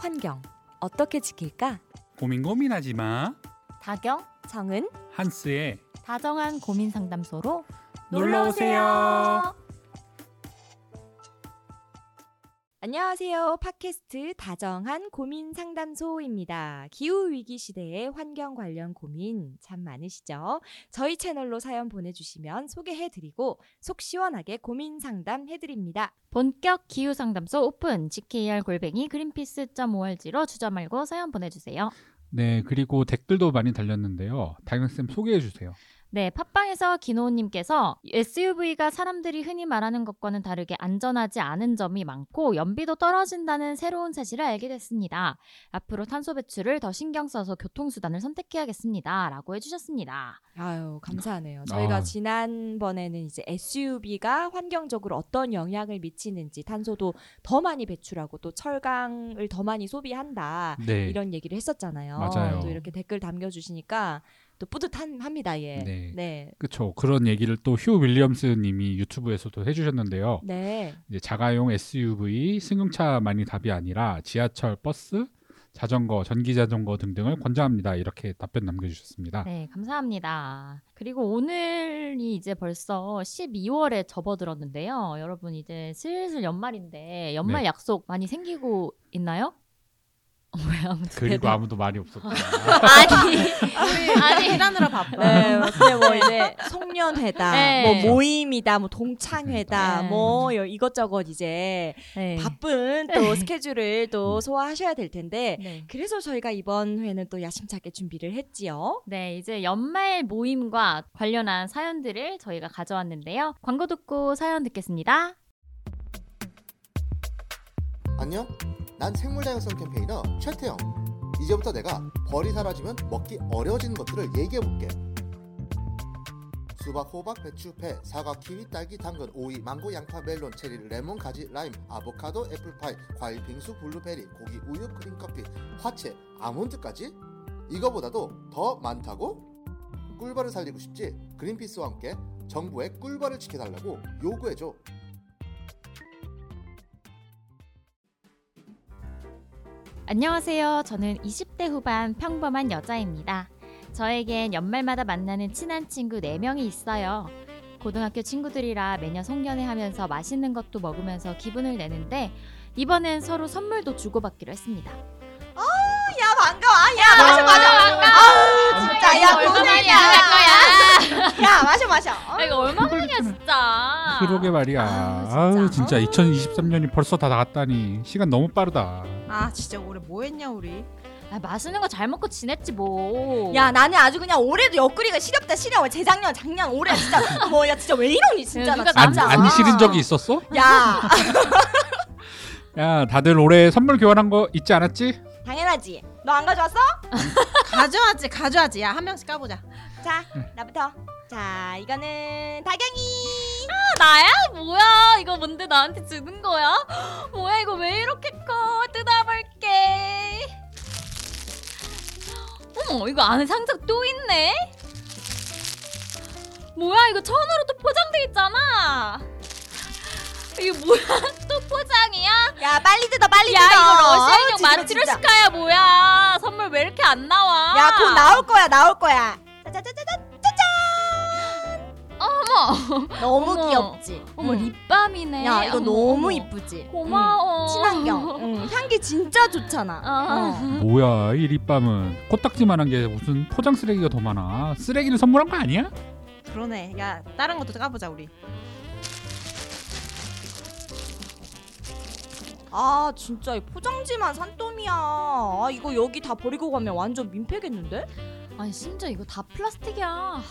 환경 어떻게 지킬까? 고민 고민하지 마. 다경 정은 한스의 다정한 고민 상담소로 놀러 오세요. 안녕하세요. 팟캐스트 다정한 고민 상담소입니다. 기후 위기 시대의 환경 관련 고민 참 많으시죠? 저희 채널로 사연 보내주시면 소개해드리고 속 시원하게 고민 상담 해드립니다. 본격 기후 상담소 오픈 GKR 골뱅이 그린피스.org로 주저 말고 사연 보내주세요. 네, 그리고 댓글도 많이 달렸는데요. 다경쌤 소개해 주세요. 네, 팟빵에서 기노님께서 SUV가 사람들이 흔히 말하는 것과는 다르게 안전하지 않은 점이 많고 연비도 떨어진다는 새로운 사실을 알게 됐습니다. 앞으로 탄소 배출을 더 신경 써서 교통수단을 선택해야겠습니다. 라고 해주셨습니다. 아유, 감사하네요. 저희가 아. 지난번에는 이제 SUV가 환경적으로 어떤 영향을 미치는지 탄소도 더 많이 배출하고 또 철강을 더 많이 소비한다. 네. 이런 얘기를 했었잖아요. 맞아요. 또 이렇게 댓글 남겨주시니까 또 뿌듯합니다. 예. 네. 네. 그렇죠. 그런 얘기를 또 휴 윌리엄스 님이 유튜브에서도 해 주셨는데요. 네. 이제 자가용 SUV, 승용차만이 답이 아니라 지하철, 버스, 자전거, 전기 자전거 등등을 권장합니다. 이렇게 답변 남겨 주셨습니다. 네, 감사합니다. 그리고 오늘이 이제 벌써 12월에 접어들었는데요. 여러분 이제 슬슬 연말인데 연말 네. 약속 많이 생기고 있나요? 왜 아무튼 그리고 아무도 말이 없었구나. 아니 아니 일하느라 바빠. 네, 근데 뭐 이제 송년회다, 네. 뭐 모임이다, 뭐 동창회다, 네. 뭐 여- 이것저것 이제 네. 바쁜 또 스케줄을 또 소화하셔야 될 텐데 네. 그래서 저희가 이번 회는 또 야심차게 준비를 했지요. 네, 이제 연말 모임과 관련한 사연들을 저희가 가져왔는데요. 광고 듣고 사연 듣겠습니다. 안녕? 난 생물 다양성 캠페이너 최태영. 이제부터 내가 벌이 사라지면 먹기 어려워지는 것들을 얘기해 볼게. 수박, 호박, 배추, 배, 사과, 키위, 딸기, 당근, 오이, 망고, 양파, 멜론, 체리, 레몬, 가지, 라임, 아보카도, 애플파이, 과일, 빙수, 블루베리, 고기, 우유, 크림, 커피, 화채, 아몬드까지? 이거보다도 더 많다고? 꿀벌을 살리고 싶지? 그린피스와 함께 정부의 꿀벌을 지켜달라고 요구해줘. 안녕하세요. 저는 20대 후반 평범한 여자입니다. 저에겐 연말마다 만나는 친한 친구 4명이 있어요. 고등학교 친구들이라 매년 송년회 하면서 맛있는 것도 먹으면서 기분을 내는데 이번엔 서로 선물도 주고받기로 했습니다. 야 반가워, 야 마셔 마셔, 아우 진짜 야 얼마 만이야 고생이야. 야 마셔 마셔. 어? 이거 얼마 만이야 진짜. 그러게 말이야. 아, 진짜. 아우 진짜 2023년이 벌써 다 나갔다니 시간 너무 빠르다. 아 진짜 올해 뭐 했냐 우리? 아, 맛있는 거 잘 먹고 지냈지 뭐. 야 나는 아주 그냥 올해도 옆구리가 시렵다 시려워. 재작년, 작년, 올해 진짜 뭐야 진짜 왜 이러니 진짜 나 누가 안, 진짜. 안 싫은 적이 있었어? 야 야 다들 올해 선물 교환한 거 있지 않았지? 당연하지. 너 안 가져왔어? 가져왔지 가져왔지. 야 한 명씩 까보자. 자 나부터. 자 이거는 다경이. 나야? 뭐야? 이거 뭔데 나한테 주는 거야? 뭐야 이거 왜 이렇게 커? 뜯어볼게. 어머 이거 안에 상자 또 있네? 뭐야 이거 천으로 또 포장돼 있잖아. 이게 뭐야? 또 포장이야? 야 빨리 뜯어 빨리 야 뜯어. 이거 러시아 인형 진짜, 진짜. 마트로시카야 뭐야? 선물 왜 이렇게 안 나와? 야곧 나올 거야 나올 거야. 너무 어머. 귀엽지. 어머 응. 립밤이네. 야 이거 어머, 너무 어머. 이쁘지. 고마워. 응. 친환경. 응. 향기 진짜 좋잖아. 아. 어. 뭐야 이 립밤은 코딱지만한 게 무슨 포장 쓰레기가 더 많아. 쓰레기를 선물한 거 아니야? 그러네. 야 다른 것도 까보자 우리. 아 진짜 이 포장지만 산더미야. 아 이거 여기 다 버리고 가면 완전 민폐겠는데? 아니 심지어 이거 다 플라스틱이야.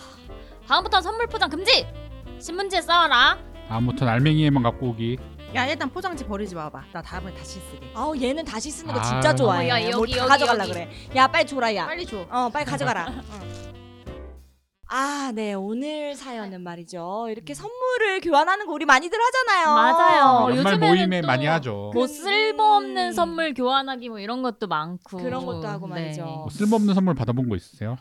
다음부터 선물 포장 금지. 신문지에 써라. 아무튼 알맹이에만 갖고 오기. 야 일단 포장지 버리지 마봐. 나 다음에 다시 쓰게. 아우 얘는 다시 쓰는 거 아. 진짜 좋아해. 어머, 야, 뭘 여기, 다 여기, 가져갈라 여기. 그래. 야 빨리 줘라 야. 빨리 줘. 어 빨리 가져가라. 아, 네. 오늘 사연은 말이죠. 이렇게 선물을 교환하는 거 우리 많이들 하잖아요. 맞아요. 어, 연말 요즘에는 모임에 또 많이 하죠. 뭐 쓸모없는 음. 선물 교환하기 뭐 이런 것도 많고 그런 것도 하고 네. 말이죠. 뭐 쓸모없는 선물 받아본 거 있으세요?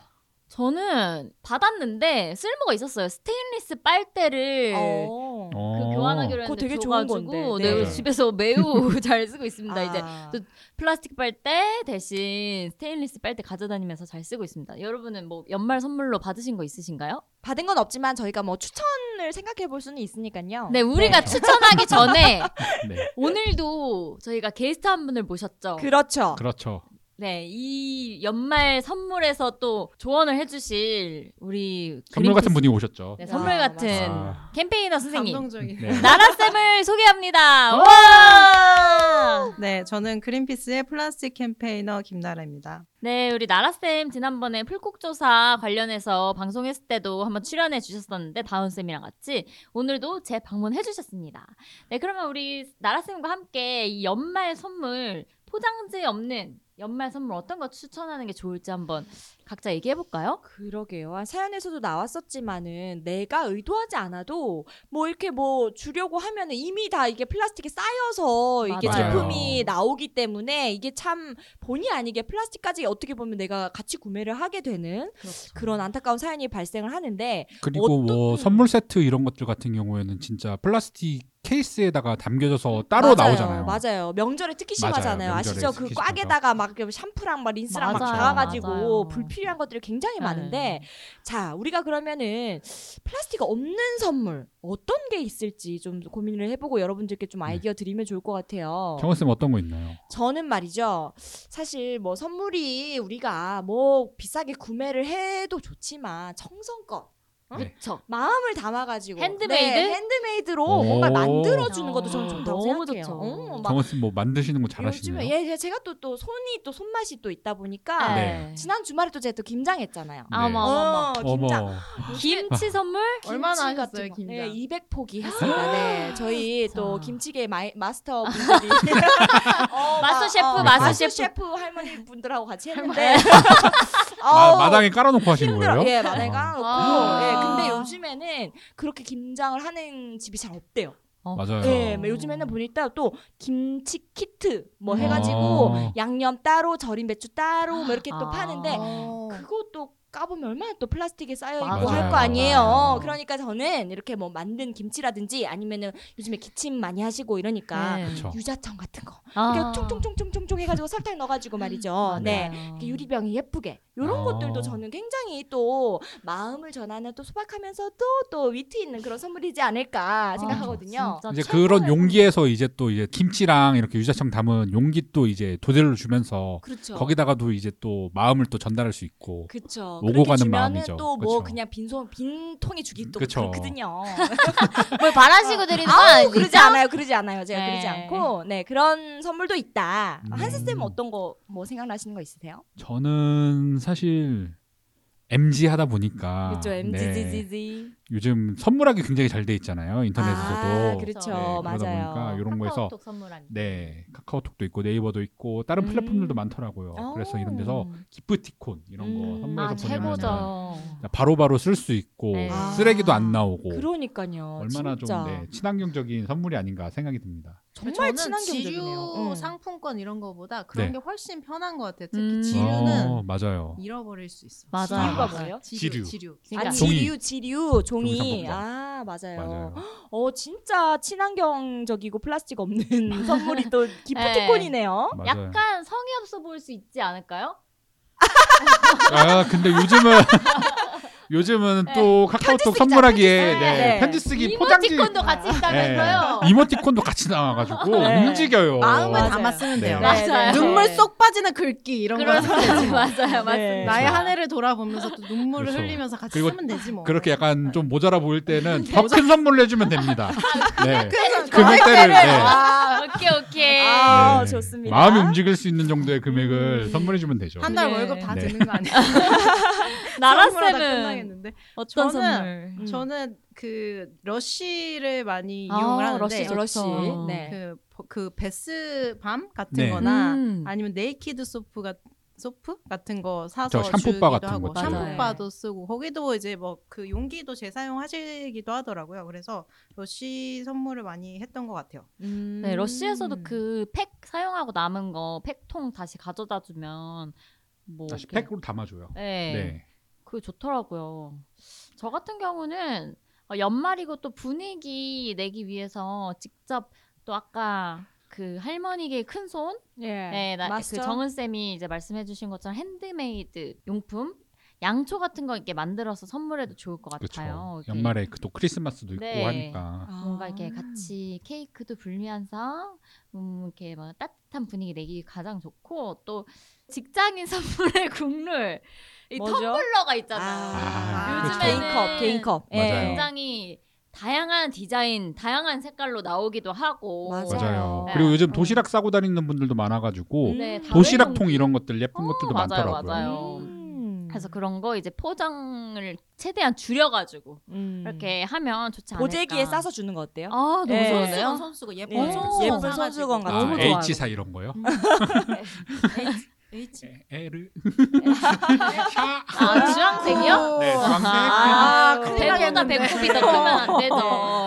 저는 받았는데 쓸모가 있었어요. 스테인리스 빨대를 어. 어. 어. 그 교환하기로 그거 했는데 되게 좋은 줘가지고 건데. 네, 네. 집에서 매우 잘 쓰고 있습니다. 이제 아. 또 플라스틱 빨대 대신 스테인리스 빨대 가져다니면서 잘 쓰고 있습니다. 여러분은 뭐 연말 선물로 받으신 거 있으신가요? 받은 건 없지만 저희가 뭐 추천을 생각해 볼 수는 있으니까요. 네, 우리가 추천하기 전에 네. 오늘도 저희가 게스트 한 분을 모셨죠. 그렇죠. 그렇죠. 네, 이 연말 선물에서 또 조언을 해주실 우리 선물 같은 분이 오셨죠. 네, 선물 아, 같은 맞아. 캠페이너 선생님 감동적인. 네. 나라쌤을 소개합니다. 어! 와! 네, 저는 그린피스의 플라스틱 캠페이너 김나라입니다. 네, 우리 나라쌤 지난번에 풀국조사 관련해서 방송했을 때도 한번 출연해 주셨었는데 다운쌤이랑 같이 오늘도 재방문해 주셨습니다. 네, 그러면 우리 나라쌤과 함께 이 연말 선물 포장지 없는 연말 선물 어떤 거 추천하는 게 좋을지 한번 각자 얘기해 볼까요? 그러게요. 아, 사연에서도 나왔었지만은 내가 의도하지 않아도 뭐 이렇게 뭐 주려고 하면은 이미 다 이게 플라스틱에 쌓여서 이게 맞아요. 제품이 나오기 때문에 이게 참 본의 아니게 플라스틱까지 어떻게 보면 내가 같이 구매를 하게 되는 그렇죠. 그런 안타까운 사연이 발생을 하는데 그리고 뭐 어떤- 선물 세트 이런 것들 같은 경우에는 진짜 플라스틱 케이스에다가 담겨져서 따로 맞아요. 나오잖아요. 맞아요. 명절에 특히 맞아요. 심하잖아요. 명절에 아시죠? 그 특히 꽉에다가 막그 샴푸랑 막 린스랑 막 맞아요. 박아가지고 맞아요. 불필요한 것들이 굉장히 네. 많은데 자 우리가 그러면은 플라스틱 없는 선물 어떤 게 있을지 좀 고민을 해보고 여러분들께 좀 아이디어 드리면 좋을 것 같아요. 정원 쌤 어떤 거 있나요? 저는 말이죠. 사실 뭐 선물이 우리가 뭐 비싸게 구매를 해도 좋지만 정성껏 네. 그렇죠. 마음을 담아가지고 핸드메이드? 네, 핸드메이드로 오. 뭔가 만들어 주는 것도 저는 어, 좋다고 너무 생각해요. 좋죠. 어, 막 정원 쌤뭐 만드시는 거 잘하시네요. 요즘에 예, 예, 제가 또 또 손이 또 손맛이 또 있다 보니까 네. 지난 주말에 또 제가 또 김장했잖아요. 네. 어머 어머 어머. 어, 김장. 어머. 김치 선물? 얼마나 김치 하셨어요, 같은 거. 김장? 네, 200포기 했습니다. 네, 저희 또 자. 김치계 마이, 마스터 분들이 어, 마스터 마- 셰프, 어, 마스터 셰프. 셰프 할머니 분들하고 같이 했는데 마, 마당에 깔아놓고 하신 힘들어. 거예요? 예, 마당에 깔아놓고. 아. 예, 근데 요즘에는 그렇게 김장을 하는 집이 잘 없대요. 맞아요. 예, 뭐 요즘에는 보니까 또 김치 키트 뭐 음. 해가지고 아. 양념 따로 절인 배추 따로 뭐 이렇게 또 아. 파는데 어. 그것도 까보면 얼마나 또 플라스틱에 쌓여 있고. 할 거 아니에요. 맞아요. 그러니까 저는 이렇게 뭐 만든 김치라든지 아니면은 요즘에 기침 많이 하시고 이러니까 네. 그렇죠. 유자청 같은 거 아. 이렇게 총총총총총총 해가지고 설탕 넣어가지고 말이죠. 네. 맞아요. 이렇게 유리병이 예쁘게 이런 아. 것들도 저는 굉장히 또 마음을 전하는 또 소박하면서도 또 위트 있는 그런 선물이지 않을까 생각하거든요. 아, 진짜 이제 그런. 용기에서 이제 또 이제 김치랑 이렇게 유자청 담은 용기 또 이제 도대를 주면서 그렇죠. 거기다가도 이제 또 마음을 또 전달할 수 있고 그쵸. 오고 가는 마음이죠. 또뭐 그쵸. 그냥 빈손 빈 통이 주기 또 그쵸. 그렇거든요. 뭘 바라시고 드리는 거? 그러지 않아요, 그러지 않아요. 제가 네. 그러지 않고 네 그런 선물도 있다. 음. 한스 쌤은 어떤 거 뭐 생각나시는 거 있으세요? 저는 사실 MG 하다 보니까 그렇죠, 네, MZZZ. 요즘 선물하기 굉장히 잘 돼 있잖아요 인터넷에서도 아, 네, 그렇죠, 그러다 맞아요. 보니까 이런 거에서 카카오톡 선물하니. 네 카카오톡도 있고 네이버도 있고 다른 음. 플랫폼들도 많더라고요. 그래서 이런 데서 음. 기프티콘 이런 거 음. 선물해서 아 보내면 최고죠. 바로바로 쓸 수 있고 네. 아. 쓰레기도 안 나오고 그러니까요. 얼마나 진짜. 좀 네, 친환경적인 선물이 아닌가 생각이 듭니다. 정말 저는 친환경적이네요. 지류 응. 상품권 이런 거보다 그런 네. 게 훨씬 편한 것 같아요. 특히 음. 지류는 어, 맞아요. 잃어버릴 수 있어. 맞아요. 지류가 맞아요. 뭐예요? 지류, 지류. 지류. 아, 그러니까 종이. 지류, 지류, 종이. 종이 아, 맞아요. 맞아요. 어, 진짜 친환경적이고 플라스틱 없는 선물이 또 기프티콘이네요. 맞아요. 약간 성의 없어 보일 수 있지 않을까요? 아 근데 요즘은 요즘은 또 카카오톡 쓰기 선물하기에 편지 쓰기. 네, 네. 편지 쓰기 포장지 이모티콘도 같이 있다면서요. 네, 이모티콘도 같이 나와가지고 네. 움직여요. 마음을 맞아요. 담아 쓰면 돼요. 네. 맞아요. 눈물 쏙 빠지는 글귀 이런 거. 맞아요, 맞습니다. 네. 나의 한 해를 돌아보면서 또 눈물을 그렇죠. 흘리면서 같이 쓰면 되지 뭐. 그렇게 약간 좀 모자라 보일 때는 더 큰 선물을 해주면 됩니다. 네. 금액대를 금액대를. 네. 아, 오케이 오케이. 아, 네. 좋습니다. 마음이 움직일 수 있는 정도의 금액을 음. 선물해주면 되죠. 한달 네. 월급 다 네. 드는 거 아니야? 나라 쌤은 끝나겠는데. 어떤 저는- 선물? 음. 저는 그 러쉬를 많이 아, 이용을 하는데 러쉬 좋죠. 러쉬. 네. 그, 그 bath bomb 같은 네. 거나 음. 아니면 naked soap 같 soap 같은 거 사서 저 샴푸바 주기도 같은 하고 거 있죠. 샴푸바도 쓰고 거기도 이제 뭐 그 용기도 재사용하시기도 하더라고요. 그래서 러쉬 선물을 많이 했던 것 같아요. 음. 네, 러시에서도 그 팩 사용하고 남은 거 팩통 다시 가져다 주면 뭐 다시 이렇게- 팩으로 담아줘요. 네. 네. 그게 좋더라고요. 저 같은 경우는 어, 연말이고 또 분위기 내기 위해서 직접 또 아까 그 할머니의 큰 손, 예. 네, 나, 그 맞죠? 정은 쌤이 이제 말씀해주신 것처럼 핸드메이드 용품, 양초 같은 거 이렇게 만들어서 선물해도 좋을 것 그렇죠. 같아요. 이렇게 연말에 그 또 크리스마스도 있고 네. 하니까 아. 뭔가 이렇게 같이 케이크도 불면서 음, 이렇게 뭐 따뜻한 분위기 내기 가장 좋고 또 직장인 선물의 국룰 이 뭐죠? 텀블러가 있잖아. 아, 요즘에는 요즘에는 개인컵, 개인컵. 예. 맞아요. 굉장히 다양한 디자인, 다양한 색깔로 나오기도 하고. 맞아요. 맞아요. 네. 그리고 요즘 어. 도시락 싸고 다니는 분들도 많아가지고 음. 네, 도시락통. 이런 것들 예쁜 어, 것들도 맞아요, 많더라고요. 맞아요. 음. 그래서 그런 거 이제 포장을 최대한 줄여가지고 음. 이렇게 하면 좋지 않을까. 보재기에 싸서 주는 거 어때요? 아 너무 예. 좋은데요? 손수건 예쁜 예. 손수건 예쁜 사가지고. 손수건 같은 아, 너무 좋아요. H사 이런 거요? H 에르. 아 주황색이요? 네, 주황색. 아, 큰일 배보다. 배꼽이 더 크면 안 되죠.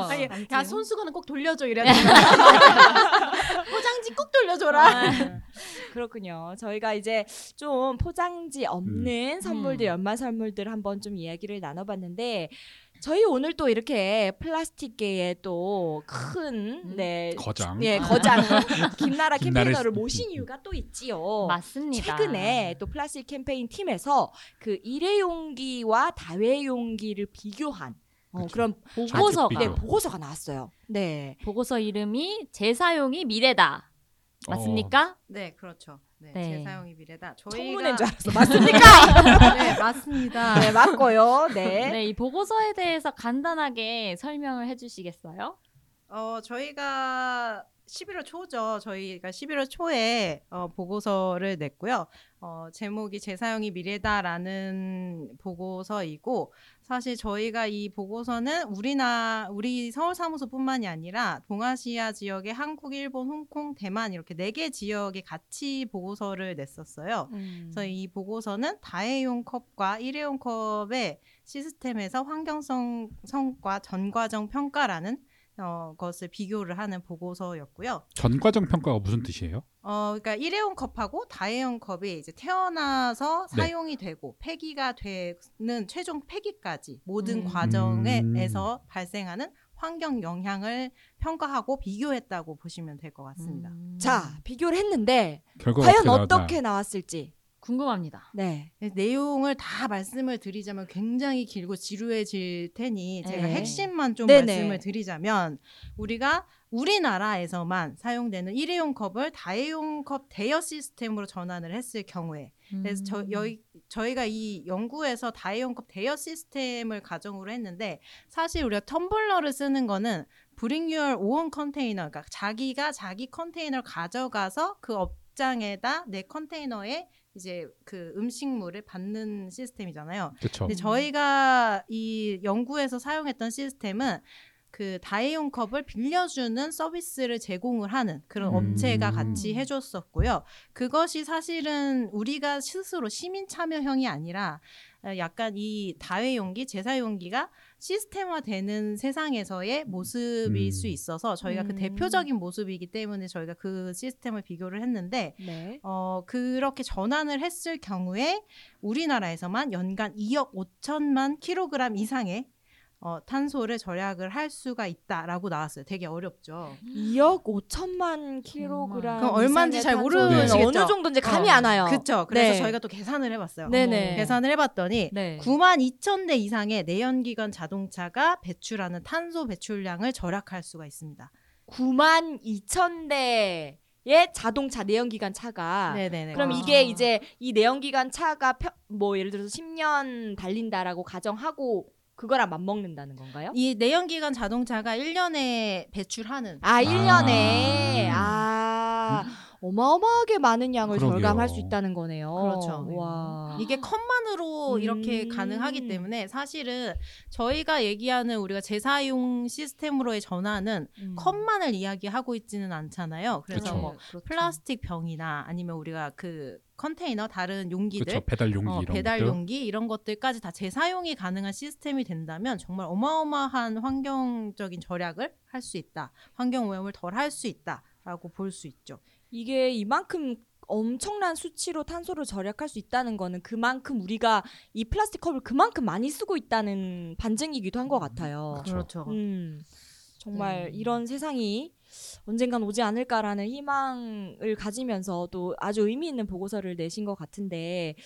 아니. 야 손수건은 꼭 돌려줘 이래야 돼. 포장지 꼭 돌려줘라. 아, 그렇군요. 저희가 이제 좀 포장지 없는 선물들, 음. 연말 선물들 한번 좀 이야기를 나눠봤는데 저희 오늘 또 이렇게 플라스틱계의 또큰 음. 네. 거장. 예, 거장 김나라 씨. 모신 이유가 또 있지요. 맞습니다. 최근에 또 플라스틱 캠페인 팀에서 그 일회용기와 다회용기를 비교한 어. 그런 보고서가 비교. 네, 보고서가 나왔어요. 네. 보고서 이름이 재사용이 미래다. 맞습니까? 네, 그렇죠. 네, 네. 재사용이 미래다. 저희가 청문회인 줄 알았어. 맞습니까? 네, 맞습니다. 네, 맞고요. 네. 네, 이 보고서에 대해서 간단하게 설명을 해주시겠어요? 어, 저희가 11월 초죠. 저희가 11월 초에 어, 보고서를 냈고요. 어, 제목이 재사용이 미래다라는 보고서이고 사실 저희가 이 보고서는 우리나 우리 서울 사무소뿐만이 아니라 동아시아 지역의 한국, 일본, 홍콩, 대만 이렇게 네 개 지역에 같이 보고서를 냈었어요. 음. 그래서 이 보고서는 다회용 컵과 일회용 컵의 시스템에서 환경성 성과 전과정 평가라는 어, 것을 비교를 하는 보고서였고요. 전과정 평가가 무슨 뜻이에요? 어, 그러니까 일회용 컵하고 다회용 컵이 이제 태어나서 네. 사용이 되고 폐기가 되는 최종 폐기까지 모든 음. 과정에서 발생하는 환경 영향을 평가하고 비교했다고 보시면 될 것 같습니다. 음, 자, 비교를 했는데 과연? 어떻게 나왔을지. 궁금합니다. 네. 네, 내용을 다 말씀을 드리자면 굉장히 길고 지루해질 테니 제가 네. 핵심만 좀 네네. 말씀을 드리자면 우리가 우리나라에서만 사용되는 일회용 컵을 다회용 컵 대여 시스템으로 전환을 했을 경우에 그래서 저, 음. 여기, 저희가 이 연구에서 다회용 컵 대여 시스템을 가정으로 했는데 사실 우리가 텀블러를 쓰는 거는 bring your own container 그러니까 자기가 자기 컨테이너를 가져가서 그 업장에다 내 컨테이너에 이제 그 음식물을 받는 시스템이잖아요. 그렇죠. 근데 저희가 이 연구에서 사용했던 시스템은 그 다회용 컵을 빌려주는 서비스를 제공을 하는 그런 음. 업체가 같이 해줬었고요. 그것이 사실은 우리가 스스로 시민 참여형이 아니라 어, 약간 이 다회용기, 재사용기가 시스템화되는 세상에서의 모습일 음. 수 있어서 저희가 그 음. 대표적인 모습이기 때문에 저희가 그 시스템을 비교를 했는데 네. 어, 그렇게 전환을 했을 경우에 우리나라에서만 연간 2억 5천만 킬로그램 이상의 어, 탄소를 절약을 할 수가 있다라고 나왔어요. 되게 어렵죠. 2억 5천만 킬로그램. 그럼 얼마인지 잘 탄소는 모르시겠죠? 어느 정도인지 감이 어, 안 와요. 그렇죠. 그래서 네. 저희가 또 계산을 해봤어요. 네네. 계산을 해봤더니 네. 9만 2천 대 이상의 내연기관 자동차가 배출하는 탄소 배출량을 절약할 수가 있습니다. 9만 2천 대 의 자동차 내연기관 차가 네네네. 그럼 아. 이게 이제 이 내연기관 차가 펴- 뭐 예를 들어서 10년 달린다라고 가정하고 그거랑 맞먹는다는 건가요? 이 내연기관 자동차가 1년에 배출하는 아, 1년에 아. 아, 어마어마하게 많은 양을 그러게요. 절감할 수 있다는 거네요. 그렇죠. 와. 이게 컵만으로 이렇게 음. 가능하기 때문에 사실은 저희가 얘기하는 우리가 재사용 시스템으로의 전환은 음. 컵만을 이야기하고 있지는 않잖아요. 그래서 그쵸. 뭐 그렇죠. 플라스틱 병이나 아니면 우리가 그 컨테이너 다른 용기들 그렇죠. 배달 용기 어, 이런 배달 것들. 용기 이런 것들까지 다 재사용이 가능한 시스템이 된다면 정말 어마어마한 환경적인 절약을 할 수 있다. 환경 오염을 덜 할 수 있다라고 볼 수 있죠. 이게 이만큼 엄청난 수치로 탄소를 절약할 수 있다는 거는 그만큼 우리가 이 플라스틱 컵을 그만큼 많이 쓰고 있다는 반증이기도 한 것 같아요. 그렇죠. 그렇죠. 음, 정말 네. 이런 세상이 언젠간 오지 않을까라는 희망을 가지면서 또 아주 의미 있는 보고서를 내신 것 같은데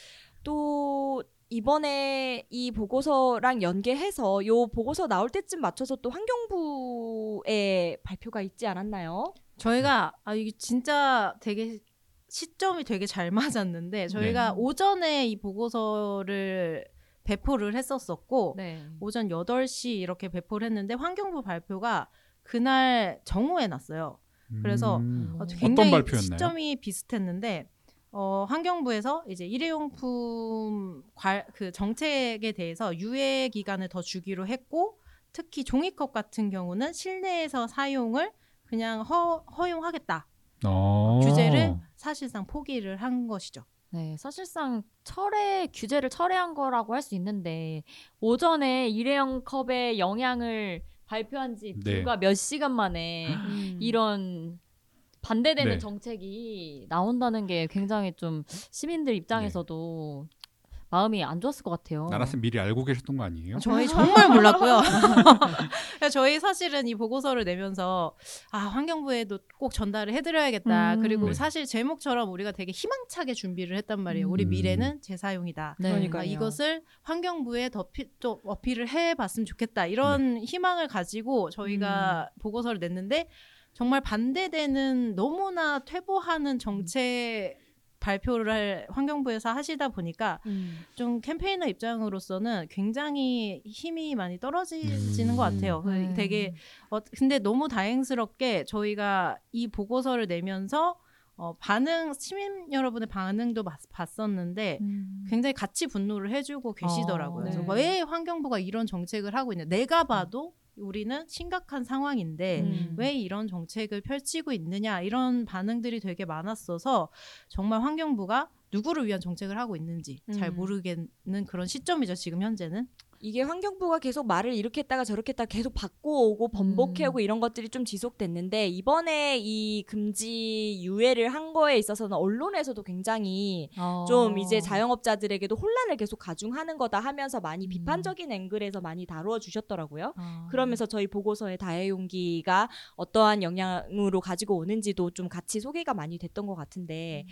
또 이번에 이 보고서랑 연계해서 요 보고서 나올 때쯤 맞춰서 또 환경부의 발표가 있지 않았나요? 저희가 아 이게 진짜 되게 시점이 되게 잘 맞았는데 저희가 네. 오전에 이 보고서를 배포를 했었었고 네. 오전 8시 이렇게 배포를 했는데 환경부 발표가 그날 정오에 났어요. 그래서 음. 어, 굉장히? 시점이 비슷했는데 어, 환경부에서 이제 일회용품 관, 그 정책에 대해서 유예 기간을 더 주기로 했고 특히 종이컵 같은 경우는 실내에서 사용을 그냥 허, 허용하겠다 어. 규제를 사실상 포기를 한 것이죠. 네, 사실상 철회 규제를 철회한 거라고 할 수 있는데 오전에 일회용 컵의 영향을 발표한 지 네. 불과 몇 시간 만에 음. 이런 반대되는 네. 정책이 나온다는 게 굉장히 좀 시민들 입장에서도 마음이 안 좋았을 것 같아요. 나라쌤 미리 알고 계셨던 거 아니에요? 저희 정말 몰랐고요. 저희 사실은 이 보고서를 내면서 아 환경부에도 꼭 전달을 해드려야겠다. 음. 그리고 네. 사실 제목처럼 우리가 되게 희망차게 준비를 했단 말이에요. 우리 음. 미래는 재사용이다. 네. 그러니까요. 아, 이것을 환경부에 더 피, 또 어필을 해봤으면 좋겠다. 이런 희망을 가지고 저희가 보고서를 냈는데 정말 반대되는 너무나 퇴보하는 정책 발표를 할 환경부에서 하시다 보니까 음. 좀 캠페이너 입장으로서는 굉장히 힘이 많이 떨어지는 음. 것 같아요. 그 네. 되게 어, 근데 너무 다행스럽게 저희가 이 보고서를 내면서 어, 반응 시민 여러분의 반응도 봤, 봤었는데 음. 굉장히 같이 분노를 해주고 계시더라고요. 어, 그래서 네. 왜 환경부가 이런 정책을 하고 있냐? 내가 봐도 우리는 심각한 상황인데 음. 왜 이런 정책을 펼치고 있느냐 이런 반응들이 되게 많았어서 정말 환경부가 누구를 위한 정책을 하고 있는지 잘 음. 모르겠는 그런 시점이죠 지금 현재는 이게 환경부가 계속 말을 이렇게 했다가 저렇게 했다가 계속 바꿔오고 번복해 오고 음. 이런 것들이 좀 지속됐는데 이번에 이 금지 유예를 한 거에 있어서는 언론에서도 굉장히 어. 좀 이제 자영업자들에게도 혼란을 계속 가중하는 거다 하면서 많이 음. 비판적인 앵글에서 많이 다루어 주셨더라고요. 어. 그러면서 저희 보고서의 다해용기가 어떠한 영향으로 가지고 오는지도 좀 같이 소개가 많이 됐던 것 같은데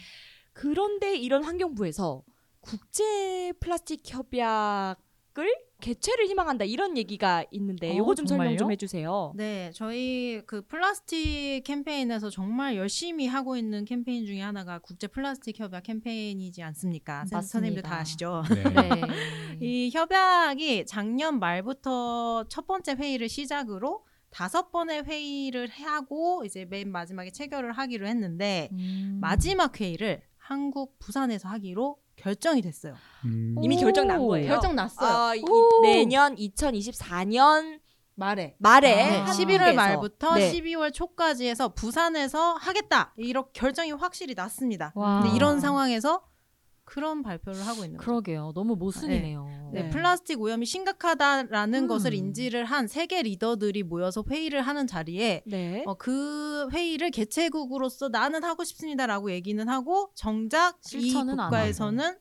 그런데 이런 환경부에서 국제 플라스틱 협약 을 개최를 희망한다 이런 얘기가 있는데 어, 요거 좀 설명 좀 정말요? 해주세요. 네 저희 그 플라스틱 캠페인에서 정말 열심히 하고 있는 캠페인 중에 하나가 국제 플라스틱 협약 캠페인이지 않습니까? 맞습니다. 선생님들 다 아시죠? 네. 네. 이 협약이 작년 말부터 첫 번째 회의를 시작으로 다섯 번의 회의를 하고 이제 맨 마지막에 체결을 하기로 했는데 음. 마지막 회의를 한국 부산에서 하기로 결정이 됐어요. 음. 이미 오, 결정 난 거예요. 결정 났어요. 아, 이- 오. 내년 2024년 말에 말에 네, 한국에서. 11월 말부터 네. 12월 초까지 해서 부산에서 하겠다. 이렇게 결정이 확실히 났습니다. 와. 근데 이런 상황에서 그런 발표를 하고 있는 거죠. 그러게요. 너무 모순이네요. 네, 네. 플라스틱 오염이 심각하다라는 음. 것을 인지를 한 세계 리더들이 모여서 회의를 하는 자리에 네. 어, 그 회의를 개최국으로서 나는 하고 싶습니다라고 얘기는 하고 정작 이 국가에서는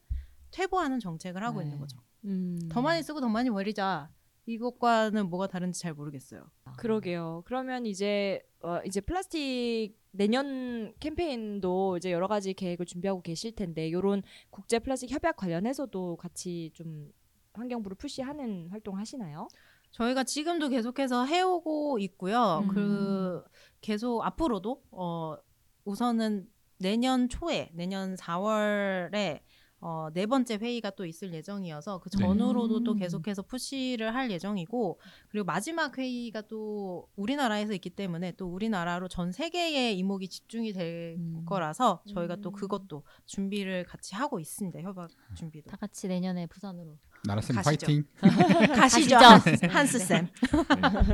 퇴보하는 정책을 하고 네. 있는 거죠. 음. 더 많이 쓰고 더 많이 버리자. 이것과는 뭐가 다른지 잘 모르겠어요. 그러게요. 그러면 이제 어, 이제 플라스틱 내년 캠페인도 이제 여러 가지 계획을 준비하고 계실 텐데 요런 국제 플라스틱 협약 관련해서도 같이 좀 환경부를 푸시하는 활동 하시나요? 저희가 지금도 계속해서 해오고 있고요. 음. 그 계속 앞으로도 어 우선은 내년 초에 내년 4월에 어, 네 번째 회의가 또 있을 예정이어서 그 네. 전후로도 또 음. 계속해서 푸시를 할 예정이고 그리고 마지막 회의가 또 우리나라에서 있기 때문에 또 우리나라로 전 세계의 이목이 집중이 될 음. 거라서 저희가 또 음. 그것도 준비를 같이 하고 있습니다. 협약 준비도. 다 같이 내년에 부산으로. 나라쌤 가시죠. 파이팅. 가시죠. 가시죠. 한스 쌤.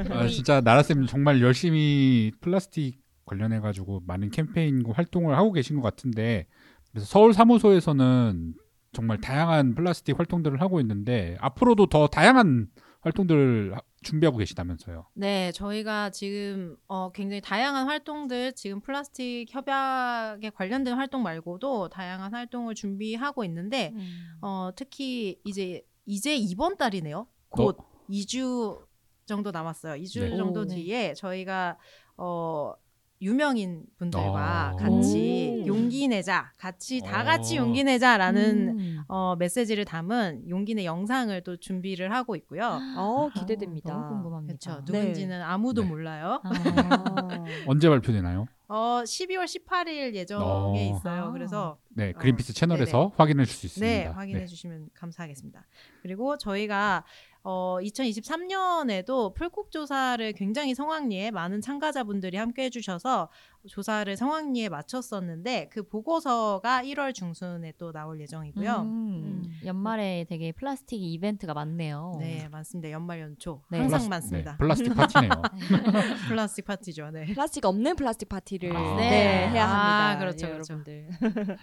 아, 진짜 나라쌤 정말 열심히 플라스틱 관련해 가지고 많은 캠페인 활동을 하고 계신 것 같은데 그래서 서울 사무소에서는 정말 다양한 플라스틱 활동들을 하고 있는데 앞으로도 더 다양한 활동들을 하- 준비하고 계시다면서요. 네, 저희가 지금 어, 굉장히 다양한 활동들 지금 플라스틱 협약에 관련된 활동 말고도 다양한 활동을 준비하고 있는데 음. 어, 특히 이제 이제 이번 달이네요. 곧 2주 정도 남았어요. 2주 네. 정도 오, 네. 뒤에 저희가 어 유명인 분들과 어. 같이 오. 용기 내자, 같이 다 어. 같이 용기 내자라는 음. 어, 메시지를 담은 용기 내 영상을 또 준비를 하고 있고요. 어, 기대됩니다. 너무 궁금합니다. 그렇죠. 네. 누군지는 아무도 네. 몰라요. 아. 아. 언제 발표되나요? 어, 12월 18일 예정에 어. 있어요. 아. 그래서 네, 어, 그린피스 채널에서 확인해 줄 수 있습니다. 네, 확인해 주시면 감사하겠습니다. 그리고 저희가 어, 2023년에도 플콕 조사를 굉장히 성황리에 많은 참가자분들이 함께 해주셔서 조사를 성황리에 마쳤었는데 그 보고서가 1월 중순에 또 나올 예정이고요. 음, 연말에 되게 플라스틱 이벤트가 많네요. 네, 많습니다. 연말 연초 네. 항상 플라스- 많습니다. 네, 플라스틱 파티네요. 플라스틱 파티죠. 네. 플라스틱 없는 플라스틱 파티를 아. 네, 네. 해야 합니다. 아, 그렇죠, 예, 그렇죠. 여러분들.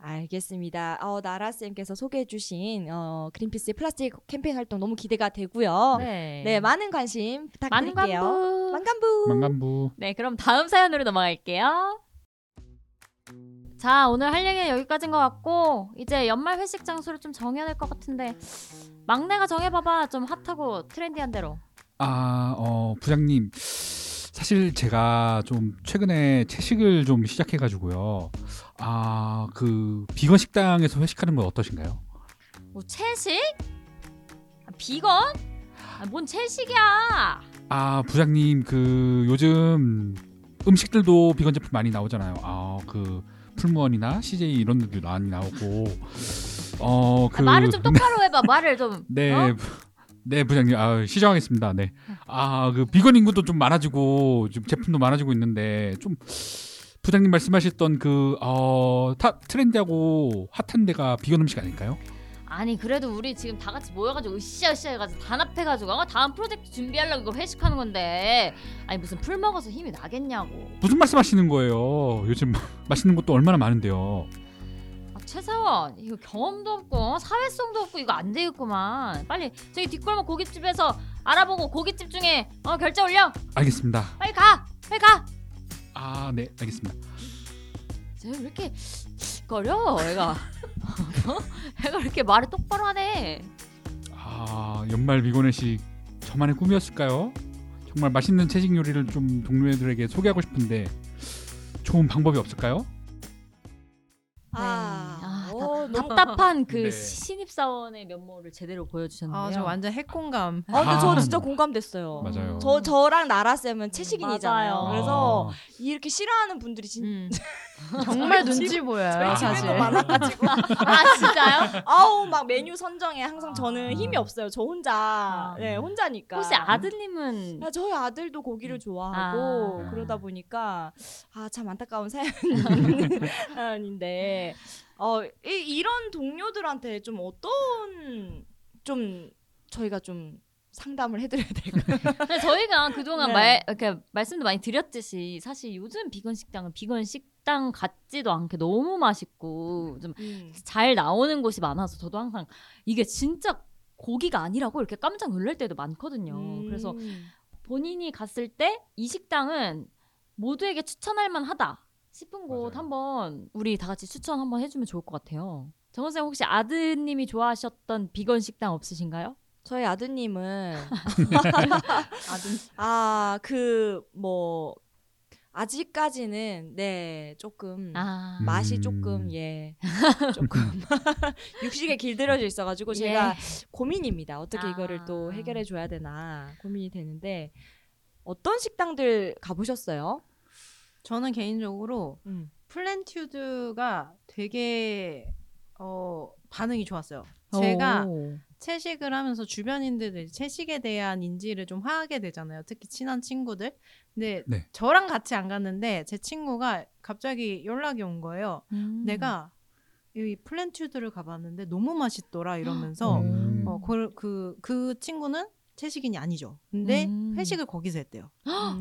알겠습니다. 어, 나라 쌤께서 소개해주신 어, 그린피스의 플라스틱 캠페인 활동 너무 기대가 되고요. 네, 네. 많은 관심 부탁드릴게요. 만관부. 망간부. 네, 그럼 다음 사연으로 넘어갈게요. 자, 오늘 할 얘기는 여기까지인 것 같고 이제 연말 회식 장소를 좀 정해야 될 것 같은데 막내가 정해봐봐 좀 핫하고 트렌디한 대로. 아, 어, 부장님. 사실 제가 좀 최근에 채식을 좀 시작해가지고요. 아, 그 비건 식당에서 회식하는 건 어떠신가요? 뭐 채식? 아, 비건? 아, 뭔 채식이야? 아, 부장님 그 요즘 음식들도 비건 제품 많이 나오잖아요. 아, 그 풀무원이나 CJ 이런 데도 많이 나오고. 어, 그 아, 말을 좀 똑바로 해봐. 말을 좀. 네. 어? 부- 네, 부장님. 아, 시정하겠습니다. 네. 아, 그 비건 인구도 좀 많아지고 좀 제품도 많아지고 있는데 좀 부장님 말씀하셨던 그 어, 타, 트렌디하고 핫한 데가 비건 음식 아닐까요? 아니 그래도 우리 지금 다 같이 모여가지고 으쌰으쌰 해가지고 단합해가지고 어, 다음 프로젝트 준비하려고 이거 회식하는 건데 아니 무슨 풀 먹어서 힘이 나겠냐고 무슨 말씀하시는 거예요? 요즘 맛있는 것도 얼마나 많은데요. 아, 최사원 이거 경험도 없고 어, 사회성도 없고 이거 안 되겠구만 빨리 저기 뒷골목 고깃집에서 알아보고 고깃집 중에 어 결제 올려 알겠습니다. 빨리 가 빨리 가 아, 네, 알겠습니다. 쟤왜 이렇게 거려 애가 어? 애가 왜 이렇게 말을 똑바로 하네 아, 연말 회식 저만의 꿈이었을까요? 정말 맛있는 채식 요리를 좀 동료애들에게 소개하고 싶은데 좋은 방법이 없을까요? 답답한 그 네. 신입사원의 면모를 제대로 보여주셨는데요 아, 저 완전 핵공감. 아, 근데 아. 저 진짜 공감됐어요. 맞아요. 저 저랑 나라 쌤은 채식인이잖아요. 맞아요. 그래서 아, 이렇게 싫어하는 분들이 진 음. 정말 눈치 보여요, 저희 사실. 집에도 많아가지고 아 진짜요? 아우 막 메뉴 선정에 항상 저는 아. 힘이 없어요. 저 혼자 아. 네 혼자니까. 혹시 아드님은 아, 저희 아들도 고기를 좋아하고 아. 그러다 보니까 아 참 안타까운 사연인데 어 이, 이런 동료들한테 좀 어떤 좀 저희가 좀 상담을 해드려야 될까요? 근데 저희가 그동안 네. 말 이렇게 말씀도 많이 드렸듯이 사실 요즘 비건 식당은 비건 식당 같지도 않게 너무 맛있고 좀 잘 나오는 곳이 많아서 저도 항상 이게 진짜 고기가 아니라고 이렇게 깜짝 놀랄 때도 많거든요. 음. 그래서 본인이 갔을 때 이 식당은 모두에게 추천할 만하다 싶은 곳 맞아요. 한번 우리 다 같이 추천 한번 해주면 좋을 것 같아요. 정원 쌤 혹시 아드님이 좋아하셨던 비건 식당 없으신가요? 저희 아드님은 아들. 아그 뭐 아직까지는 네 조금 아, 맛이 음. 조금 예 조금 육식에 길들여져 있어가지고 제가 고민입니다. 어떻게 아. 이거를 또 해결해 줘야 되나 고민이 되는데 어떤 식당들 가보셨어요? 저는 개인적으로 음. 플랜튜드가 되게 어, 반응이 좋았어요. 제가 오. 채식을 하면서 주변인들이 채식에 대한 인지를 좀 하게 되잖아요. 특히 친한 친구들. 근데 네. 저랑 같이 안 갔는데 제 친구가 갑자기 연락이 온 거예요. 음. 내가 이 플랜튜드를 가봤는데 너무 맛있더라 이러면서 음. 어, 그, 그, 그 친구는 채식인이 아니죠. 근데 음. 회식을 거기서 했대요.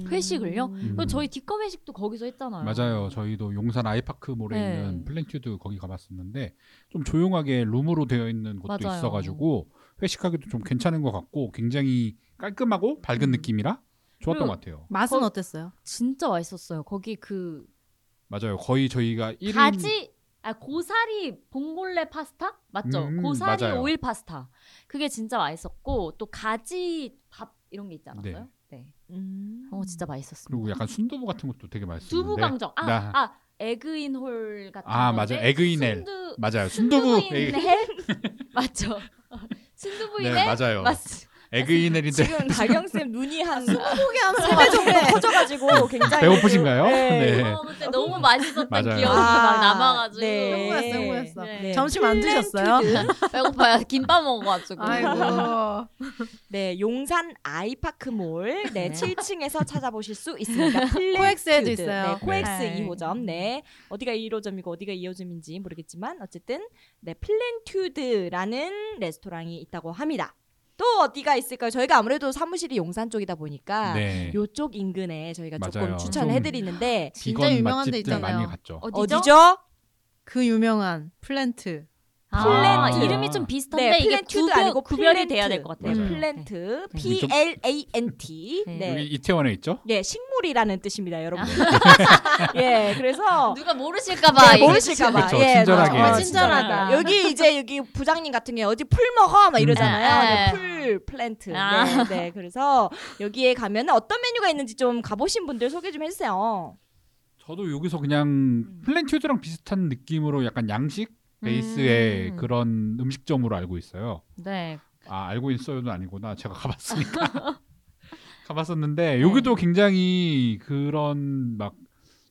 회식을요? 음. 그리고 저희 뒷검 회식도 거기서 했잖아요. 맞아요. 저희도 용산 아이파크 몰에 네. 있는 플랜튜드 거기 가봤었는데 좀 조용하게 룸으로 되어 있는 곳도 맞아요. 있어가지고 회식하기도 좀 괜찮은 것 같고 굉장히 깔끔하고 밝은 음. 느낌이라 좋았던 것 같아요. 맛은 거- 어땠어요? 진짜 맛있었어요. 거기 그 맞아요. 거의 저희가 1인 가지 아 고사리 봉골레 파스타 맞죠? 음, 고사리 맞아요. 오일 파스타 그게 진짜 맛있었고 또 가지 밥 이런 게 있지 않았어요? 네. 음. 어 진짜 맛있었습니다. 그리고 약간 순두부 같은 것도 되게 맛있었는데 두부 강정 아, 나- 아 에그인홀 같은 아, 건데 맞아요. 에그인헬. 순두 맞아요. 순두부 순두부인 에그, 헬 맞죠? 순두부인 네헬 맞아요. 맞 에그인헬인데 지금 다경 쌤 눈이 한 소고기 하는 세배 정도 커져가지고 굉장히 배고프신가요? 네. 네. 어, 그때 너무 맛있었던 맞아요. 기억이 막 남아가지고 네. 흥분했어, 흥분했어. 네. 점심 안 드셨어요? 배고파요. 김밥 먹어가지고. 아이고. 네, 용산 아이파크몰 네, 네. 7층에서 찾아보실 수 있습니다. 코엑스에도. 있어요. 네, 코엑스 네. 2호점. 네. 어디가 1호점이고 어디가 2호점인지 모르겠지만 어쨌든 네, 플랜튜드라는 레스토랑이 있다고 합니다. 또 어디가 있을까요? 저희가 아무래도 사무실이 용산 쪽이다 보니까 네. 요쪽 인근에 저희가 조금 맞아요. 추천해 드리는데 진짜 비건 유명한 데 맛집들 있잖아요. 많이 갔죠. 어디죠? 어디죠? 그 유명한 플랜트. 아, 플랜트. 이름이 좀 비슷한데 네, 이게 구별, 아니고 구별이 플랜트. 돼야 될 것 같아요. 네, 맞아요. 플랜트. 네. P L A N T. 네. 네. 여기 이태원에 있죠? 예, 식물이라는 뜻입니다, 여러분. 예, 그래서 누가 모르실까봐 네, 모르실까봐. 그렇죠, 예, 친절하게. 어, 친절하다. 여기 이제 여기 부장님 같은 게 어디 풀 먹어 막 이러잖아요. 네. 네, 풀 플랜트. 아. 네, 네. 그래서 여기에 가면 어떤 메뉴가 있는지 좀 가보신 분들 소개 좀 해주세요. 저도 여기서 그냥 음. 플랜튜드랑 비슷한 느낌으로 약간 양식 베이스의 음. 그런 음식점으로 알고 있어요. 네. 아 알고 있어요는 아니구나. 제가 가봤으니까 가봤었는데 여기도 굉장히 그런 막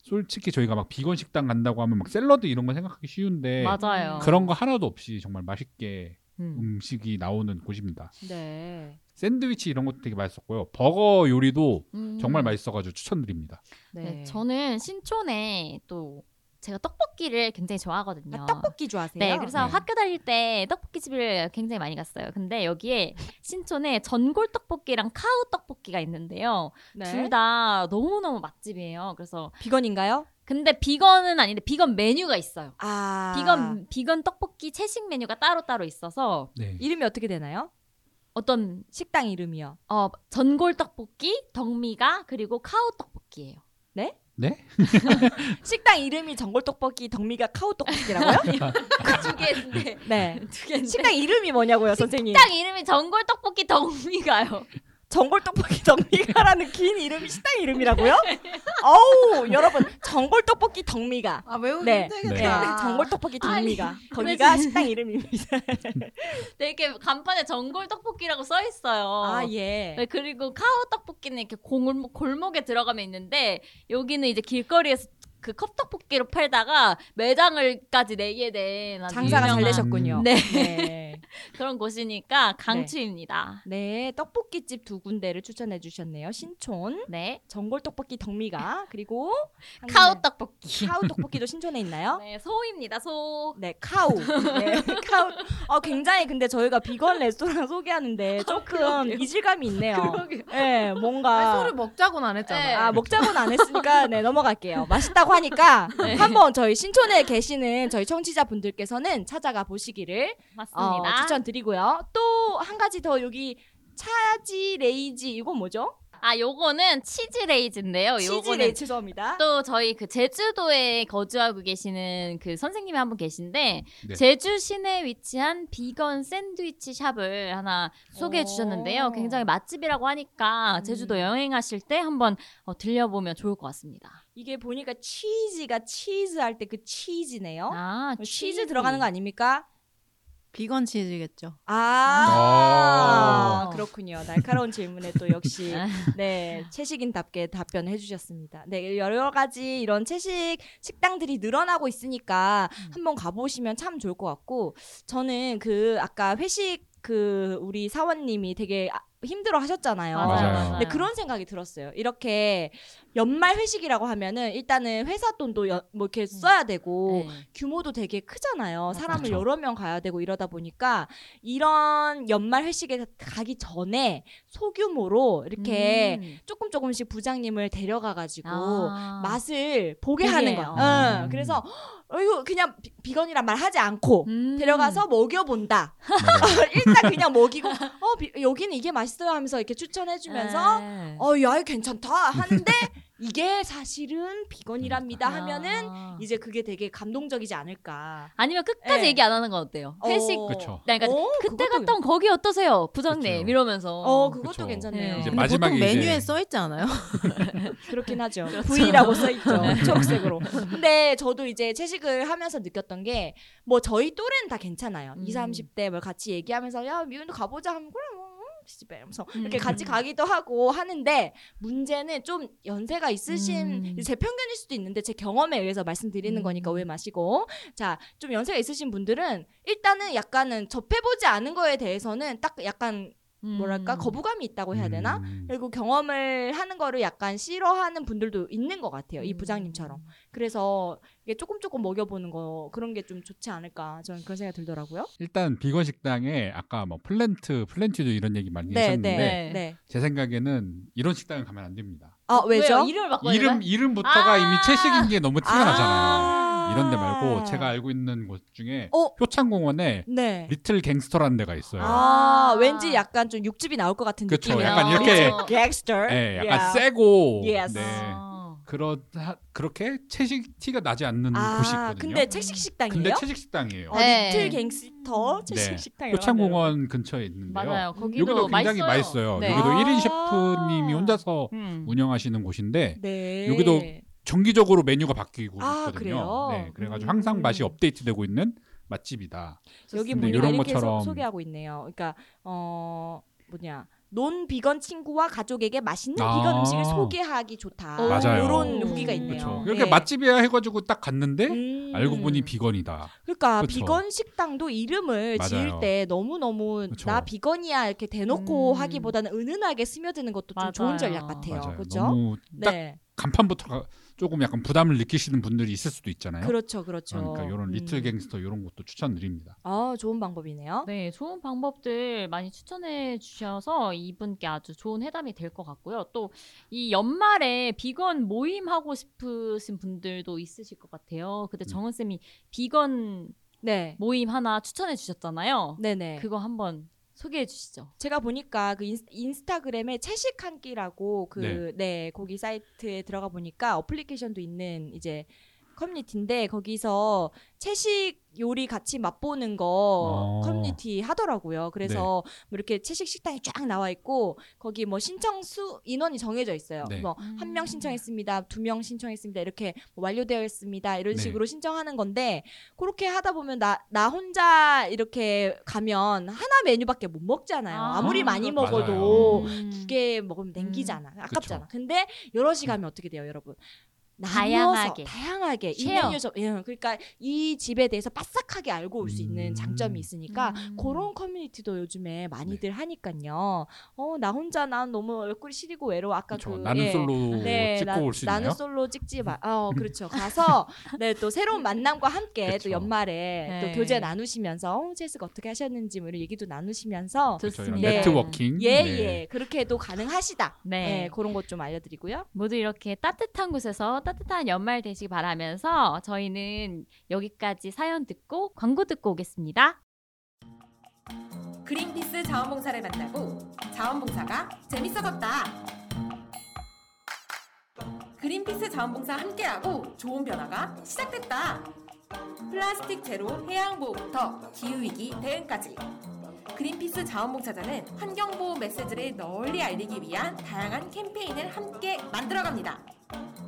솔직히 저희가 막 비건 식당 간다고 하면 막 샐러드 이런 거 생각하기 쉬운데 맞아요. 그런 거 하나도 없이 정말 맛있게 음. 음식이 나오는 곳입니다. 네. 샌드위치 이런 것도 되게 맛있었고요. 버거 요리도 음. 정말 맛있어가지고 추천드립니다. 네. 네. 저는 신촌에 또 제가 떡볶이를 굉장히 좋아하거든요. 아, 떡볶이 좋아하세요? 네, 그래서 네. 학교 다닐 때 떡볶이 집을 굉장히 많이 갔어요. 근데 여기에 신촌에 전골 떡볶이랑 카우 떡볶이가 있는데요. 네. 둘다 너무너무 맛집이에요. 그래서 비건인가요? 근데 비건은 아닌데 비건 메뉴가 있어요. 아. 비건 비건 떡볶이 채식 메뉴가 따로 따로 있어서 네. 이름이 어떻게 되나요? 어떤 식당 이름이요. 어 전골 떡볶이, 덕미가 그리고 카우 떡볶이예요. 네? 네? 식당 이름이 전골떡볶이 덕미가 카우 떡볶이라고요? 두 개인데 네. 두 개인데 식당 이름이 뭐냐고요, 선생님? 식당 이름이 전골 떡볶이 덕미가요. 전골떡볶이 덕미가라는 긴 이름이 식당 이름이라고요? 어우, 여러분, 전골떡볶이 덕미가. 아 외우기 네. 네. 힘들겠다. 전골떡볶이 아니, 덕미가. 거기가 그래서- 식당 이름입니다. 되게 간판에 전골 떡볶이라고 써 있어요. 아, 예. 네, 그리고 카우 떡볶이는 이렇게 골목, 골목에 들어가면 있는데 여기는 이제 길거리에서 그 컵떡볶이로 팔다가 매장을까지 내게 된 장사가 잘 되셨군요. 네. 네. 그런 곳이니까 강추입니다. 네, 떡볶이집 두 군데를 추천해 주셨네요. 신촌, 네. 전골 떡볶이 덕미가, 그리고 한 카우 떡볶이. 카우 떡볶이도 신촌에 있나요? 네, 소입니다. 소. 네, 카우. 네, 카우. 어, 굉장히 근데 저희가 비건 레스토랑 소개하는데 조금 그러게요. 이질감이 있네요. 그러게요. 네, 뭔가. 아니, 소를 먹자고는 안 했잖아. 네. 아, 먹자고는 안 했으니까 네, 넘어갈게요. 맛있다고 하니까 네. 한번 저희 신촌에 계시는 저희 청취자분들께서는 찾아가 보시기를 어, 맞습니다. 추천 드리고요. 또 한 가지 더 여기 차지 레이지 이건 뭐죠? 아, 요거는 치즈 레이즈인데요. 치즈 요거는 레이 죄송합니다. 또 저희 그 제주도에 거주하고 계시는 그 선생님이 한 분 계신데 네. 제주 시내에 위치한 비건 샌드위치 shop을 하나 소개해 오. 주셨는데요. 굉장히 맛집이라고 하니까 음. 제주도 여행하실 때 한번 어, 들려보면 좋을 것 같습니다. 이게 보니까 치즈가 치즈 할 때 그 치즈네요. 아, 치즈 들어가는 거 아닙니까? 비건 치즈겠죠. 아, 아. 그렇군요. 날카로운 질문에 또 역시 아. 네 채식인답게 답변해 주셨습니다. 네 여러 가지 이런 채식 식당들이 늘어나고 있으니까 음. 한번 가보시면 참 좋을 것 같고 저는 그 아까 회식 그 우리 사원님이 되게 아- 힘들어 하셨잖아요. 맞아요. 근데 그런 생각이 들었어요. 이렇게 연말 회식이라고 하면은 일단은 회사 돈도 여- 뭐 이렇게 써야 되고 네. 규모도 되게 크잖아요. 사람을 그렇죠. 여러 명 가야 되고 이러다 보니까 이런 연말 회식에 가기 전에 소규모로 이렇게 음. 조금 조금씩 부장님을 데려가 가지고 아. 맛을 보게 보게 하는 해요. 거야. 응. 음. 그래서 어, 이거 그냥 비, 비건이란 말 하지 않고 음. 데려가서 먹여본다. 일단 그냥 먹이고 어 비- 여기는 이게 맛있어요 하면서 이렇게 추천해주면서 네. 어, 야, 이거 괜찮다 하는데 이게 사실은 비건이랍니다 하면은 아. 이제 그게 되게 감동적이지 않을까. 아니면 끝까지 네. 얘기 안 하는 건 어때요? 회식 어. 그쵸. 그러니까 어, 그때 그것도- 갔던 거기 어떠세요, 부장님 그쵸. 이러면서. 어, 그것도 그쵸. 괜찮네요. 이제 근데 마지막에 보통 이제- 메뉴에 써 있지 않아요? 그렇긴 하죠. 그렇죠. V라고 써 있죠. 초록색으로. 근데 저도 이제 채식을 하면서 느꼈던 게 뭐 저희 또래는 다 괜찮아요. 음. 20, 30대 뭘 같이 얘기하면서 야, 미운도 가보자 하면 그래 뭐 집에 이러면서 음. 이렇게 같이 가기도 하고 하는데 문제는 좀 연세가 있으신 음. 제 편견일 수도 있는데 제 경험에 의해서 말씀드리는 음. 거니까 오해 마시고 자 좀 연세가 있으신 분들은 일단은 약간은 접해보지 않은 거에 대해서는 딱 약간 뭐랄까 음. 거부감이 있다고 해야 되나 음. 그리고 경험을 하는 거를 약간 싫어하는 분들도 있는 것 같아요 이 음. 부장님처럼 그래서 이게 조금 조금 먹여보는 거 그런 게 좀 좋지 않을까 저는 그런 생각이 들더라고요 일단 비건 식당에 아까 뭐 플랜트, 플랜튜드 이런 얘기 많이 네, 하셨는데 네, 네. 제 생각에는 이런 식당은 가면 안 됩니다. 아 왜죠? 왜요? 이름을 바꿔야 이름? 이름부터가 아. 이미 채식인 게 너무 티가 나잖아요. 아. 이런 데 말고 제가 알고 있는 곳 중에 어? 효창공원에 네. 리틀 갱스터라는 데가 있어요. 아, 아. 왠지 약간 좀 육즙이 나올 것 같은 그쵸, 느낌이에요. 약간 이렇게- 갱스터. 네, 약간 세고 Yes. 네. 아. 그러 그렇게 채식 티가 나지 않는 아, 곳이 있거든요. 근데 채식 식당이에요? 근데 채식 식당이에요. 어, 네. 리틀 갱스터 채식 네. 식당이라고 효창공원 근처에 있는데요. 맞아요. 거기도 여기도 굉장히 맛있어요. 네. 여기도 아. 1인 셰프님이 혼자서 음. 운영하시는 곳인데 네. 여기도 정기적으로 메뉴가 바뀌고 아, 있거든요. 그래요? 네, 그래가지고 음. 항상 맛이 업데이트되고 있는 맛집이다. 여기 보니까 이런 이렇게 것처럼- 소, 소개하고 있네요. 그러니까 어 뭐냐 논 비건 친구와 가족에게 맛있는 아. 비건 음식을 소개하기 좋다. 오. 맞아요. 이런 후기가 있네요. 그렇죠. 네. 이렇게 맛집이야 해가지고 딱 갔는데 음. 알고 보니 비건이다. 그러니까 그쵸. 비건 식당도 이름을 맞아요. 지을 때 너무 너무 그쵸. 나 비건이야 이렇게 대놓고 음. 하기보다는 은은하게 스며드는 것도 좀 좋은 맞아요. 전략 같아요. 맞아요. 그렇죠? 너무 딱 네, 간판부터 가- 조금 약간 부담을 느끼시는 분들이 있을 수도 있잖아요. 그렇죠, 그렇죠. 러니까 이런 리틀 음. 갱스터 이런 것도 추천드립니다. 아, 좋은 방법이네요. 네, 좋은 방법들 많이 추천해 주셔서 이분께 아주 좋은 회담이 될 것 같고요. 또 이 연말에 비건 모임 하고 싶으신 분들도 있으실 것 같아요. 근데 음. 정은 쌤이 비건 네, 모임 하나 추천해 주셨잖아요. 네네. 그거 한번 소개해 주시죠. 제가 보니까 그 인스, 인스타 그램에 채식 한 끼라고 그 네. 네. 거기 사이트에 들어가 보니까 어플리케이션도 있는 이제 커뮤니티인데 거기서 채식 요리 같이 맛보는 거 어. 커뮤니티 하더라고요. 그래서 네. 뭐 이렇게 채식 식당이 쫙 나와 있고 거기 뭐 신청 수 인원이 정해져 있어요. 네. 뭐한명 음. 신청했습니다. 두 명 신청했습니다. 이렇게 뭐 완료되어 있습니다. 이런 네. 식으로 신청하는 건데 그렇게 하다 보면 나 나 혼자 이렇게 가면 하나 메뉴밖에 못 먹잖아요. 아, 아, 무리 많이 그렇죠. 먹어도 음. 두개 먹으면 냉기잖아. 아깝잖아. 근데 여럿이 가면 어떻게 돼요, 여러분? 다양하게. 다양하게. 메뉴 저 예, 그러니까 이 집에 대해서 빠삭하게 알고 올 수 있는 음. 장점이 있으니까 음. 그런 커뮤니티도 요즘에 많이들 네. 하니까요. 어, 나 혼자 난 너무 얼굴이 시리고 외로워. 아까 그렇죠. 그 나는 예. 솔로 네, 찍고 나, 올수 있나요? 나는 솔로 찍지 마. 어, 그렇죠. 가서 네, 또 새로운 만남과 함께 그쵸. 또 연말에 네. 또 교제 나누시면서 어, 제스가 어떻게 하셨는지 뭐 이런 얘기도 나누시면서 좋습니다. 네트워킹. 예, 네. 예. 그렇게도 가능하시다. 네. 네. 그런 것 좀 알려 드리고요. 모두 이렇게 따뜻한 곳에서 따뜻한 연말 되시기 바라면서 저희는 여기까지 사연 듣고 광고 듣고 오겠습니다. 그린피스 자원봉사를 만나고 자원봉사가 재밌어졌다. 그린피스 자원봉사 함께하고 좋은 변화가 시작됐다. 플라스틱 제로 해양보호부터 기후위기 대응까지. 그린피스 자원봉사자는 환경보호 메시지를 널리 알리기 위한 다양한 캠페인을 함께 만들어갑니다.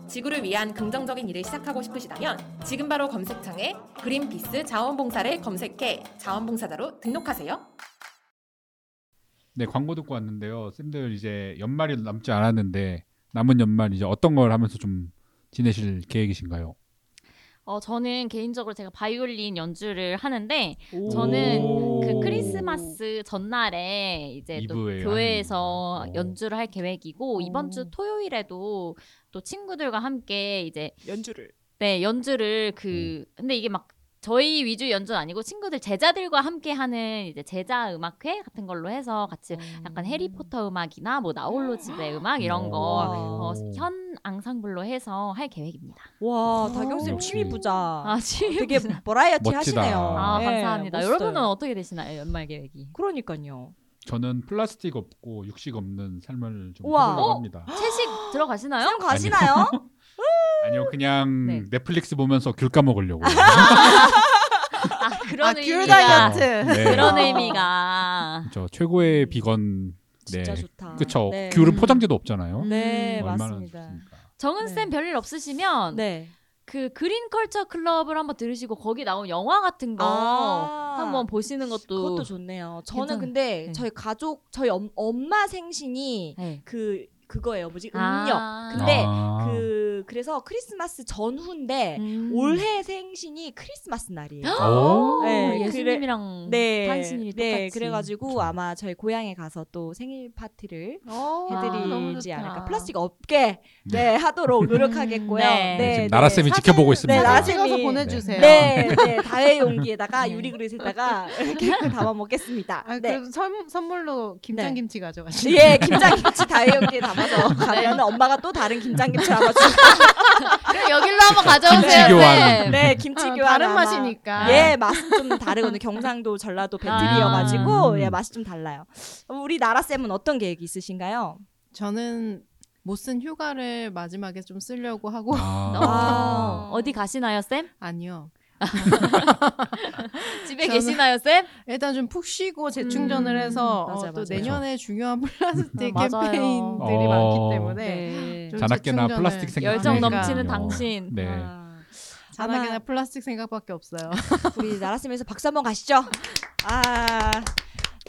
지구를 위한 긍정적인 일을 시작하고 싶으시다면 지금 바로 검색창에 그린피스 자원봉사를 검색해 자원봉사자로 등록하세요. 네, 광고 듣고 왔는데요. 쌤들 이제 연말이 남지 않았는데 남은 연말 이제 어떤 걸 하면서 좀 지내실 계획이신가요? 어, 저는 개인적으로 제가 바이올린 연주를 하는데 오. 저는 오. 그 크리스마스 전날에 이제 또 이브에 교회에서 하는. 오. 연주를 할 계획이고 오. 이번 주 토요일에도 또 친구들과 함께 이제 연주를. 네 연주를 그 근데 이게 막 저희 위주 연주는 아니고 친구들 제자들과 함께 하는 이제 제자 음악회 같은 걸로 해서 같이 약간 해리포터 음악이나 뭐 나홀로 집의 음악 이런 거 와. 어, 현 앙상블로 해서 할 계획입니다. 와, 다경 쌤 역시. 취미 부자. 아, 취미 되게 부자. 버라이어티 멋지다. 하시네요. 아 네, 감사합니다. 멋있어요. 여러분은 어떻게 되시나요 연말 계획이? 그러니까요. 저는 플라스틱 없고 육식 없는 삶을 좀 우와. 해보려고 어? 합니다. 채식 들어가시나요? 쌤 가시나요? 아니요, 그냥 네. 넷플릭스 보면서 귤 까먹으려고. 아 그런 아, 의미가 귤 다이어트. 네. 그런 의미가 저 최고의 비건. 네. 진짜 좋다. 그쵸. 네. 귤은 포장재도 없잖아요. 네, 얼마나 맞습니다. 좋습니까? 정은 네. 쌤 별일 없으시면 네. 그 그린 컬처 클럽을 한번 들으시고 거기 나온 영화 같은 거 아. 한번 보시는 것도 그것도 좋네요. 저는 괜찮아요. 근데 네. 저희 가족, 저희 엄, 엄마 생신이 네. 그 그거예요. 뭐지? 음력. 아. 근데 아. 그 그래서 크리스마스 전후인데 음. 올해 생신이 크리스마스 날이에요. 오. 네, 예수님이랑 네, 탄신일이 네, 똑같이. 그래가지고. 아마 저희 고향에 가서 또 생일 파티를 아, 너무 해드리지 좋다. 않을까. 플라스틱 없게 네 하도록 노력하겠고요. 네. 네, 지금 나라 쌤이 사진- 지켜보고 있습니다. 네, 나라 찍어서 쌤이 보내주세요. 네, 네, 다회 용기에다가 네. 유리 그릇에다가 케이크 담아 먹겠습니다. 아, 네. 그래도 선, 선물로 김장김치 가져가시죠. 예, 김장김치 다회 용기에 담아 서 가면 엄마가 또 다른 김장김치 담아주고 그럼 여기로 한번 가져오세요. 김치 교환. 쌤. 네, 김치 아, 교환 다른 아마. 맛이니까. 예, 맛은 좀 다르거든요. 경상도, 전라도 배틀이어가지고 아. 예, 맛이 좀 달라요. 우리 나라 쌤은 어떤 계획 있으신가요? 저는 못쓴 휴가를 마지막에 좀 쓰려고 하고 아. 어, 어디 가시나요, 쌤? 아니요. 집에 저는- 계시나요, 쌤? 일단 좀 푹 쉬고 재충전을 음, 해서 맞아, 어, 또 맞아. 내년에 중요한 플라스틱 아, 맞아요. 캠페인들이 어. 많기 때문에 네. 좀 자나깨나 재충전을- 플라스틱 생각. 열정 그러니까. 넘치는 당신. 네. 아, 자나깨나 플라스틱 생각밖에 없어요. 우리 나라 쌤에서 박수 한번 가시죠. 아.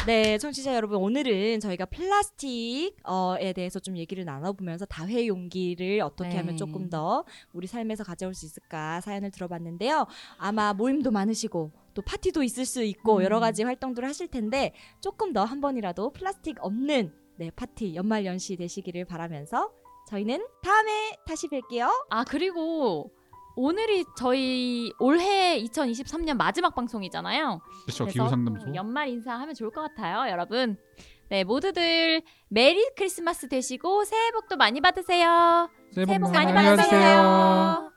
네, 청취자 여러분, 오늘은 저희가 플라스틱에 대해서 좀 얘기를 나눠보면서 다회 용기를 어떻게 네. 하면 조금 더 우리 삶에서 가져올 수 있을까 사연을 들어봤는데요. 아마 모임도 많으시고 또 파티도 있을 수 있고 음. 여러 가지 활동들을 하실 텐데 조금 더 한 번이라도 플라스틱 없는 네, 파티 연말 연시 되시기를 바라면서 저희는 다음에 다시 뵐게요. 아, 그리고 오늘이 저희 올해 2023년 마지막 방송이잖아요. 그렇죠. 기후 상담소. 연말 인사하면 좋을 것 같아요, 여러분. 네, 모두들 메리 크리스마스 되시고 새해 복도 많이 받으세요. 새해 새해 복복 많이 많이 받으세요. 받으세요.